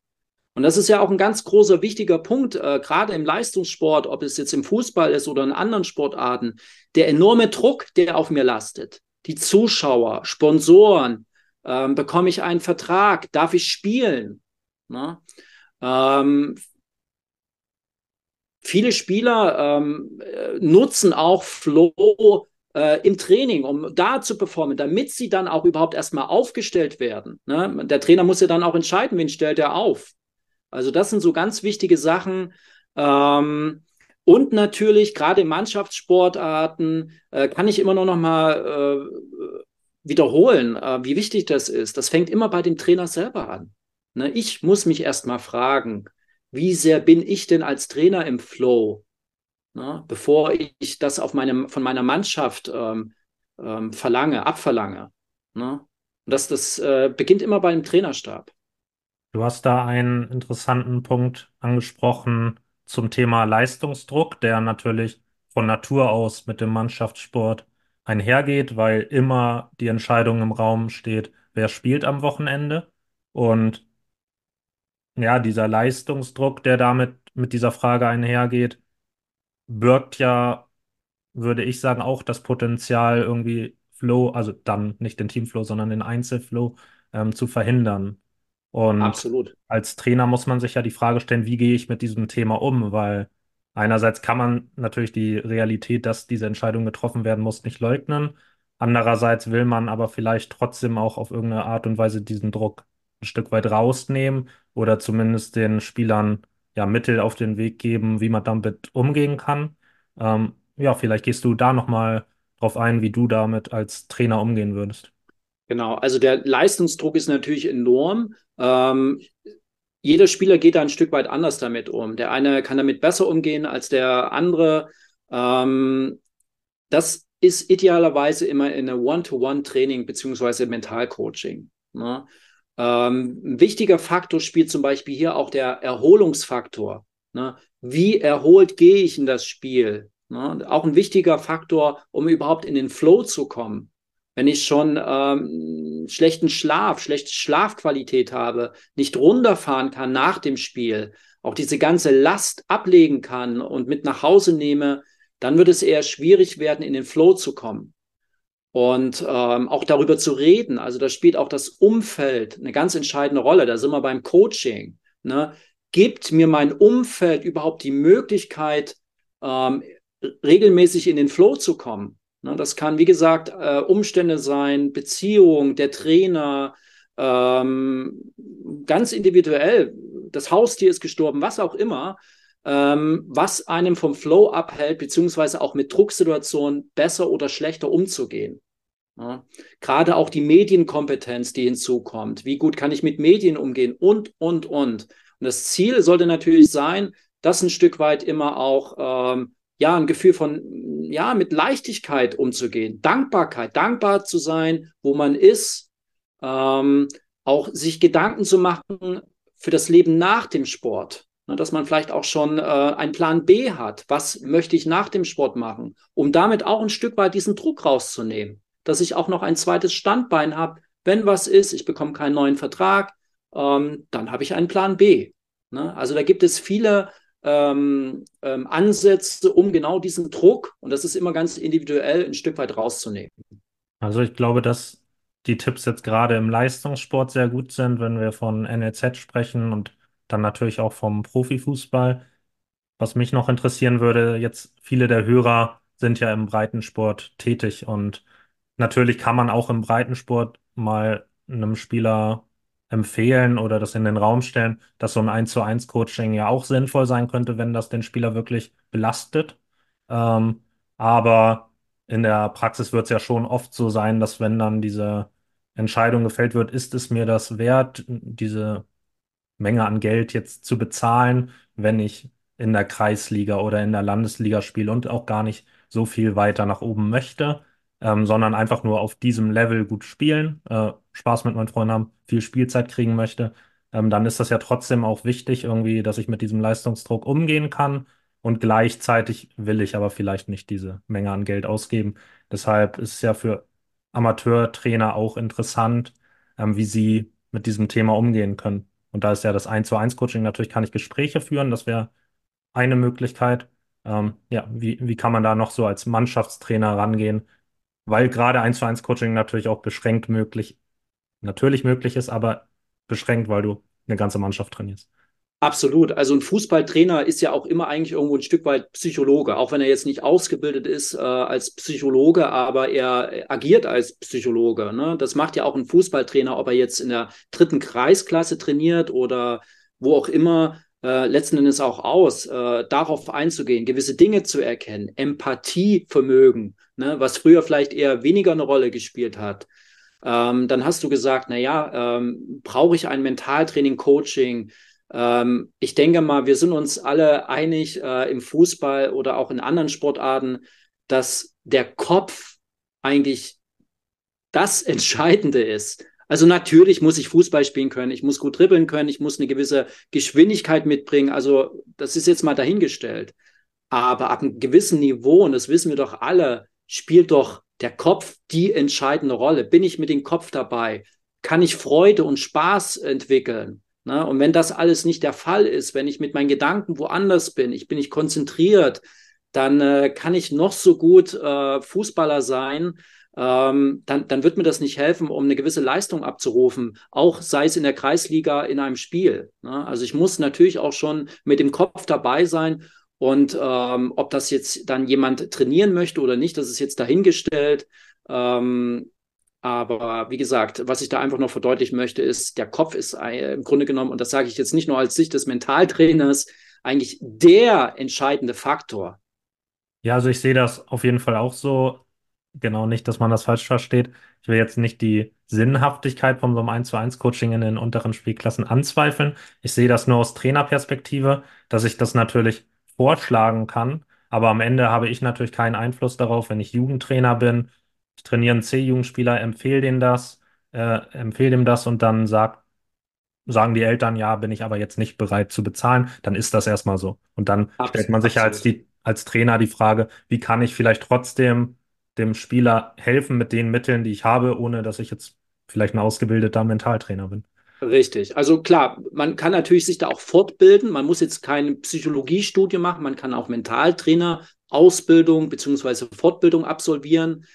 S3: Und das ist ja auch ein ganz großer, wichtiger Punkt, äh, gerade im Leistungssport, ob es jetzt im Fußball ist oder in anderen Sportarten, der enorme Druck, der auf mir lastet. Die Zuschauer, Sponsoren, ähm, bekomme ich einen Vertrag, darf ich spielen? Ne? Ähm, viele Spieler ähm, äh, nutzen auch Flow äh, im Training, um da zu performen, damit sie dann auch überhaupt erstmal aufgestellt werden. Ne? Der Trainer muss ja dann auch entscheiden, wen stellt er auf. Also das sind so ganz wichtige Sachen. Ähm, und natürlich, gerade in Mannschaftssportarten, äh, kann ich immer noch mal äh, wiederholen, äh, wie wichtig das ist. Das fängt immer bei dem Trainer selber an. Ne? Ich muss mich erstmal fragen, wie sehr bin ich denn als Trainer im Flow? Ne, bevor ich das auf meinem, von meiner Mannschaft ähm, ähm, verlange, abverlange. Ne? Und das, das äh, beginnt immer beim Trainerstab.
S2: Du hast da einen interessanten Punkt angesprochen zum Thema Leistungsdruck, der natürlich von Natur aus mit dem Mannschaftssport einhergeht, weil immer die Entscheidung im Raum steht, wer spielt am Wochenende. Und ja, dieser Leistungsdruck, der damit mit dieser Frage einhergeht, birgt ja, würde ich sagen, auch das Potenzial, irgendwie Flow, also dann nicht den Teamflow, sondern den Einzelflow ähm, zu verhindern. Und
S3: Absolut.
S2: als Trainer muss man sich ja die Frage stellen, wie gehe ich mit diesem Thema um? Weil einerseits kann man natürlich die Realität, dass diese Entscheidung getroffen werden muss, nicht leugnen. Andererseits will man aber vielleicht trotzdem auch auf irgendeine Art und Weise diesen Druck ein Stück weit rausnehmen oder zumindest den Spielern ja Mittel auf den Weg geben, wie man damit umgehen kann. Ähm, ja, vielleicht gehst du da nochmal drauf ein, wie du damit als Trainer umgehen würdest.
S3: Genau, also der Leistungsdruck ist natürlich enorm. Ähm, jeder Spieler geht da ein Stück weit anders damit um. Der eine kann damit besser umgehen als der andere. Ähm, das ist idealerweise immer in einem One-to-One-Training beziehungsweise Mentalcoaching. Ne? Ähm, ein wichtiger Faktor spielt zum Beispiel hier auch der Erholungsfaktor. Ne? Wie erholt gehe ich in das Spiel? Ne? Auch ein wichtiger Faktor, um überhaupt in den Flow zu kommen. Wenn ich schon ähm, schlechten Schlaf, schlechte Schlafqualität habe, nicht runterfahren kann nach dem Spiel, auch diese ganze Last ablegen kann und mit nach Hause nehme, dann wird es eher schwierig werden, in den Flow zu kommen. Und ähm, auch darüber zu reden, also da spielt auch das Umfeld eine ganz entscheidende Rolle. Da sind wir beim Coaching. Ne? Gibt mir mein Umfeld überhaupt die Möglichkeit, ähm, regelmäßig in den Flow zu kommen? Ne? Das kann, wie gesagt, äh, Umstände sein, Beziehung, der Trainer, ähm, ganz individuell. Das Haustier ist gestorben, was auch immer ähm, was einem vom Flow abhält, beziehungsweise auch mit Drucksituationen besser oder schlechter umzugehen. Ja. Gerade auch die Medienkompetenz, die hinzukommt. Wie gut kann ich mit Medien umgehen und, und, und. Und das Ziel sollte natürlich sein, das ein Stück weit immer auch, ähm, ja, ein Gefühl von, ja, mit Leichtigkeit umzugehen. Dankbarkeit, dankbar zu sein, wo man ist. Ähm, auch sich Gedanken zu machen für das Leben nach dem Sport. Ne, dass man vielleicht auch schon äh, einen Plan B hat. Was möchte ich nach dem Sport machen? Um damit auch ein Stück weit diesen Druck rauszunehmen. Dass ich auch noch ein zweites Standbein habe. Wenn was ist, ich bekomme keinen neuen Vertrag, ähm, dann habe ich einen Plan B. Ne? Also da gibt es viele ähm, ähm, Ansätze, um genau diesen Druck, und das ist immer ganz individuell, ein Stück weit rauszunehmen.
S2: Also ich glaube, dass die Tipps jetzt gerade im Leistungssport sehr gut sind, wenn wir von NLZ sprechen und dann natürlich auch vom Profifußball. Was mich noch interessieren würde, jetzt viele der Hörer sind ja im Breitensport tätig und natürlich kann man auch im Breitensport mal einem Spieler empfehlen oder das in den Raum stellen, dass so ein 1 zu 1 Coaching ja auch sinnvoll sein könnte, wenn das den Spieler wirklich belastet. Ähm, aber in der Praxis wird es ja schon oft so sein, dass wenn dann diese Entscheidung gefällt wird, ist es mir das wert, diese Menge an Geld jetzt zu bezahlen, wenn ich in der Kreisliga oder in der Landesliga spiele und auch gar nicht so viel weiter nach oben möchte, ähm, sondern einfach nur auf diesem Level gut spielen, äh, Spaß mit meinen Freunden haben, viel Spielzeit kriegen möchte, ähm, dann ist das ja trotzdem auch wichtig, irgendwie, dass ich mit diesem Leistungsdruck umgehen kann. Und gleichzeitig will ich aber vielleicht nicht diese Menge an Geld ausgeben. Deshalb ist es ja für Amateurtrainer auch interessant, ähm, wie sie mit diesem Thema umgehen können. Und da ist ja das 1 zu 1 Coaching, natürlich kann ich Gespräche führen, das wäre eine Möglichkeit. Ähm, ja, wie, wie kann man da noch so als Mannschaftstrainer rangehen? Weil gerade 1 zu 1 Coaching natürlich auch beschränkt möglich, natürlich möglich ist, aber beschränkt, weil du eine ganze Mannschaft trainierst.
S3: Absolut. Also ein Fußballtrainer ist ja auch immer eigentlich irgendwo ein Stück weit Psychologe, auch wenn er jetzt nicht ausgebildet ist äh, als Psychologe, aber er agiert als Psychologe. Ne? Das macht ja auch ein Fußballtrainer, ob er jetzt in der dritten Kreisklasse trainiert oder wo auch immer, äh, letzten Endes auch aus, äh, darauf einzugehen, gewisse Dinge zu erkennen, Empathievermögen, ne? was früher vielleicht eher weniger eine Rolle gespielt hat. Ähm, dann hast du gesagt, na ja, ähm, brauche ich ein Mentaltraining, Coaching? Ähm, ich denke mal, wir sind uns alle einig äh, im Fußball oder auch in anderen Sportarten, dass der Kopf eigentlich das [laughs] Entscheidende ist. Also natürlich muss ich Fußball spielen können, ich muss gut dribbeln können, ich muss eine gewisse Geschwindigkeit mitbringen. Also das ist jetzt mal dahingestellt. Aber ab einem gewissen Niveau, und das wissen wir doch alle, spielt doch der Kopf die entscheidende Rolle. Bin ich mit dem Kopf dabei? Kann ich Freude und Spaß entwickeln? Ne? Und wenn das alles nicht der Fall ist, wenn ich mit meinen Gedanken woanders bin, ich bin nicht konzentriert, dann äh, kann ich noch so gut äh, Fußballer sein, ähm, dann, dann wird mir das nicht helfen, um eine gewisse Leistung abzurufen, auch sei es in der Kreisliga in einem Spiel. Ne? Also ich muss natürlich auch schon mit dem Kopf dabei sein und ähm, ob das jetzt dann jemand trainieren möchte oder nicht, das ist jetzt dahingestellt. Ähm, aber wie gesagt, was ich da einfach noch verdeutlichen möchte, ist, der Kopf ist im Grunde genommen, und das sage ich jetzt nicht nur als Sicht des Mentaltrainers, eigentlich der entscheidende Faktor.
S2: Ja, also ich sehe das auf jeden Fall auch so. Genau nicht, dass man das falsch versteht. Ich will jetzt nicht die Sinnhaftigkeit von so einem 1 zu 1 Coaching in den unteren Spielklassen anzweifeln. Ich sehe das nur aus Trainerperspektive, dass ich das natürlich vorschlagen kann. Aber am Ende habe ich natürlich keinen Einfluss darauf, wenn ich Jugendtrainer bin. Ich trainiere einen C-Jugendspieler, empfehle dem das, äh, empfehle dem das und dann sagt, sagen die Eltern, ja, bin ich aber jetzt nicht bereit zu bezahlen, dann ist das erstmal so. Und dann absolut, stellt man sich ja als, die, als Trainer die Frage, wie kann ich vielleicht trotzdem dem Spieler helfen mit den Mitteln, die ich habe, ohne dass ich jetzt vielleicht ein ausgebildeter Mentaltrainer bin.
S3: Richtig. Also klar, man kann natürlich sich da auch fortbilden. Man muss jetzt kein Psychologiestudie machen. Man kann auch Mentaltrainer Ausbildung beziehungsweise Fortbildung absolvieren.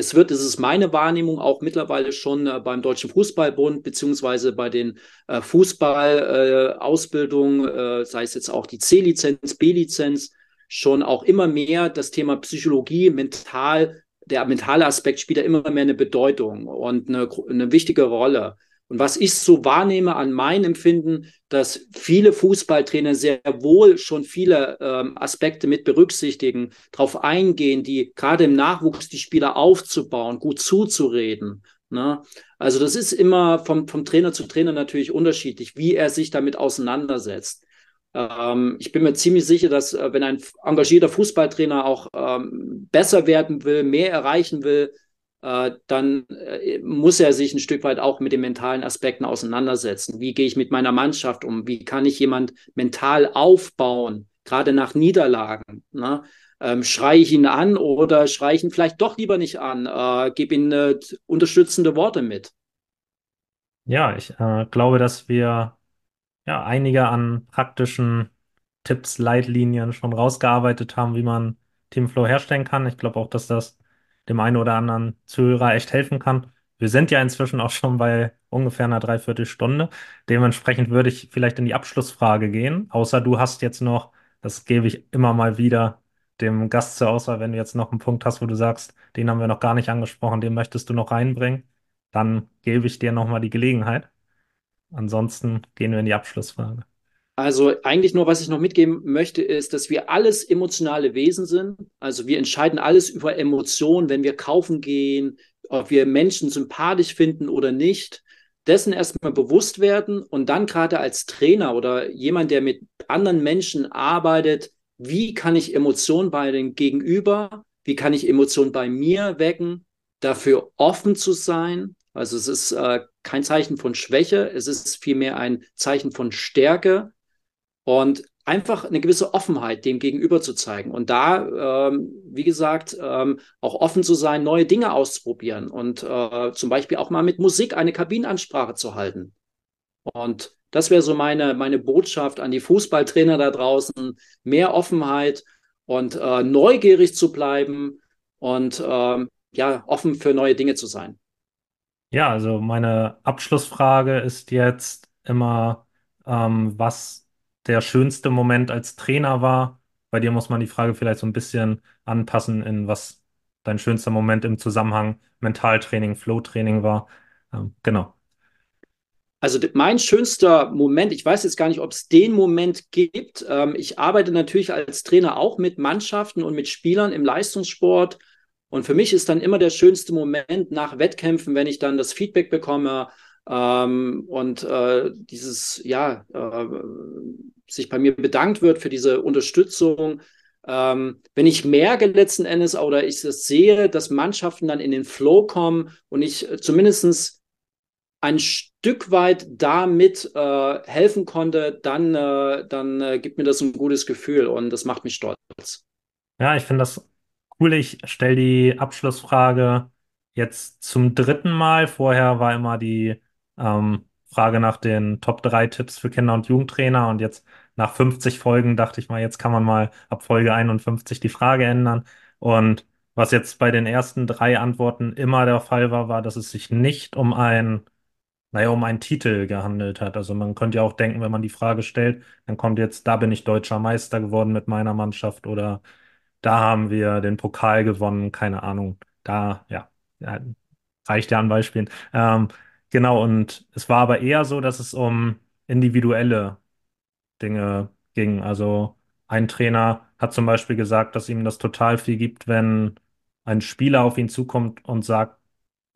S3: Es wird, das ist meine Wahrnehmung, auch mittlerweile schon äh, beim Deutschen Fußballbund beziehungsweise bei den äh, Fußballausbildungen, äh, sei es jetzt auch die C-Lizenz, B-Lizenz, schon auch immer mehr das Thema Psychologie, mental, der mentale Aspekt spielt da immer mehr eine Bedeutung und eine, eine wichtige Rolle. Und was ich so wahrnehme an meinem Empfinden, dass viele Fußballtrainer sehr wohl schon viele ähm, Aspekte mit berücksichtigen, darauf eingehen, die gerade im Nachwuchs die Spieler aufzubauen, gut zuzureden. Ne? Also das ist immer vom, vom Trainer zu Trainer natürlich unterschiedlich, wie er sich damit auseinandersetzt. Ähm, ich bin mir ziemlich sicher, dass äh, wenn ein engagierter Fußballtrainer auch ähm, besser werden will, mehr erreichen will, dann äh, muss er sich ein Stück weit auch mit den mentalen Aspekten auseinandersetzen. Wie gehe ich mit meiner Mannschaft um? Wie kann ich jemand mental aufbauen, gerade nach Niederlagen? Ne? Ähm, schreie ich ihn an oder schreie ich ihn vielleicht doch lieber nicht an? Äh, gebe ihm äh, unterstützende Worte mit.
S2: Ja, ich äh, glaube, dass wir ja einige an praktischen Tipps, Leitlinien schon rausgearbeitet haben, wie man Teamflow herstellen kann. Ich glaube auch, dass das dem einen oder anderen Zuhörer echt helfen kann. Wir sind ja inzwischen auch schon bei ungefähr einer Dreiviertelstunde. Dementsprechend würde ich vielleicht in die Abschlussfrage gehen. Außer du hast jetzt noch, das gebe ich immer mal wieder dem Gast zur Auswahl, wenn du jetzt noch einen Punkt hast, wo du sagst, den haben wir noch gar nicht angesprochen, den möchtest du noch reinbringen, dann gebe ich dir nochmal die Gelegenheit. Ansonsten gehen wir in die Abschlussfrage.
S3: Also eigentlich nur, was ich noch mitgeben möchte, ist, dass wir alles emotionale Wesen sind. Also wir entscheiden alles über Emotionen, wenn wir kaufen gehen, ob wir Menschen sympathisch finden oder nicht. Dessen erstmal bewusst werden und dann gerade als Trainer oder jemand, der mit anderen Menschen arbeitet, wie kann ich Emotionen bei dem Gegenüber, wie kann ich Emotionen bei mir wecken, dafür offen zu sein. Also es ist äh, kein Zeichen von Schwäche, es ist vielmehr ein Zeichen von Stärke und einfach eine gewisse Offenheit dem gegenüber zu zeigen und da, ähm, wie gesagt, ähm, auch offen zu sein, neue Dinge auszuprobieren und äh, zum Beispiel auch mal mit Musik eine Kabinenansprache zu halten. Und das wäre so meine, meine Botschaft an die Fußballtrainer da draußen, mehr Offenheit und äh, neugierig zu bleiben und ähm, ja, offen für neue Dinge zu sein.
S2: Ja, also meine Abschlussfrage ist jetzt immer, ähm, was der schönste Moment als Trainer war? Bei dir muss man die Frage vielleicht so ein bisschen anpassen, in was dein schönster Moment im Zusammenhang Mentaltraining, Flowtraining war. Ähm, genau.
S3: Also mein schönster Moment, ich weiß jetzt gar nicht, ob es den Moment gibt. Ähm, ich arbeite natürlich als Trainer auch mit Mannschaften und mit Spielern im Leistungssport. Und für mich ist dann immer der schönste Moment nach Wettkämpfen, wenn ich dann das Feedback bekomme, ähm, und äh, dieses, ja, äh, sich bei mir bedankt wird für diese Unterstützung. Ähm, wenn ich merke letzten Endes oder ich das sehe, dass Mannschaften dann in den Flow kommen und ich äh, zumindest ein Stück weit damit äh, helfen konnte, dann, äh, dann äh, gibt mir das ein gutes Gefühl und das macht mich stolz.
S2: Ja, ich finde das cool. Ich stelle die Abschlussfrage jetzt zum dritten Mal. Vorher war immer die ähm, Frage nach den Top 3 Tipps für Kinder- und Jugendtrainer und jetzt nach 50 Folgen dachte ich mal, jetzt kann man mal ab Folge 51 die Frage ändern. Und was jetzt bei den ersten drei Antworten immer der Fall war, war, dass es sich nicht um ein, naja, um einen Titel gehandelt hat. Also man könnte ja auch denken, wenn man die Frage stellt, dann kommt jetzt, da bin ich deutscher Meister geworden mit meiner Mannschaft oder da haben wir den Pokal gewonnen, keine Ahnung. Da, ja, reicht ja an Beispielen. Ähm, genau, und es war aber eher so, dass es um individuelle Dinge ging. Also ein Trainer hat zum Beispiel gesagt, dass ihm das total viel gibt, wenn ein Spieler auf ihn zukommt und sagt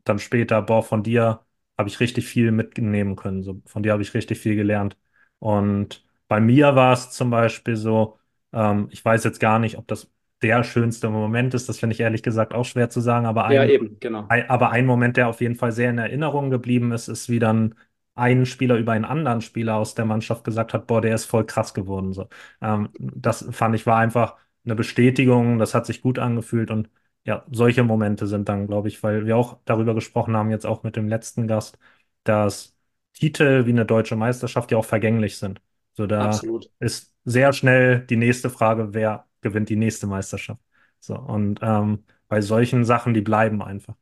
S2: dann später, boah, von dir habe ich richtig viel mitnehmen können. So, von dir habe ich richtig viel gelernt. Und bei mir war es zum Beispiel so, ähm, ich weiß jetzt gar nicht, ob das der schönste Moment ist. Das finde ich ehrlich gesagt auch schwer zu sagen. Aber
S3: Ja,
S2: ein,
S3: eben, genau.
S2: ein, aber ein Moment, der auf jeden Fall sehr in Erinnerung geblieben ist, ist, wie dann ein Spieler über einen anderen Spieler aus der Mannschaft gesagt hat, boah, der ist voll krass geworden. So. Ähm, das fand ich war einfach eine Bestätigung. Das hat sich gut angefühlt und ja, solche Momente sind dann, glaube ich, weil wir auch darüber gesprochen haben, jetzt auch mit dem letzten Gast, dass Titel wie eine deutsche Meisterschaft ja auch vergänglich sind. So, da
S3: Absolut.
S2: ist sehr schnell die nächste Frage, wer gewinnt die nächste Meisterschaft. So, und ähm, bei solchen Sachen, die bleiben einfach.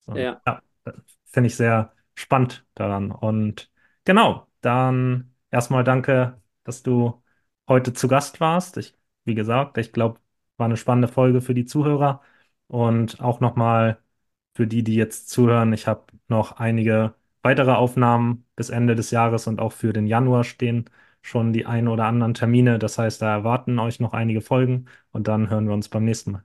S2: So,
S3: Ja,
S2: ja, finde ich sehr spannend daran. Und genau, dann erstmal danke, dass du heute zu Gast warst. Ich, wie gesagt, ich glaube, war eine spannende Folge für die Zuhörer und auch nochmal für die, die jetzt zuhören. Ich habe noch einige weitere Aufnahmen bis Ende des Jahres und auch für den Januar stehen schon die ein oder anderen Termine. Das heißt, da erwarten euch noch einige Folgen und dann hören wir uns beim nächsten Mal.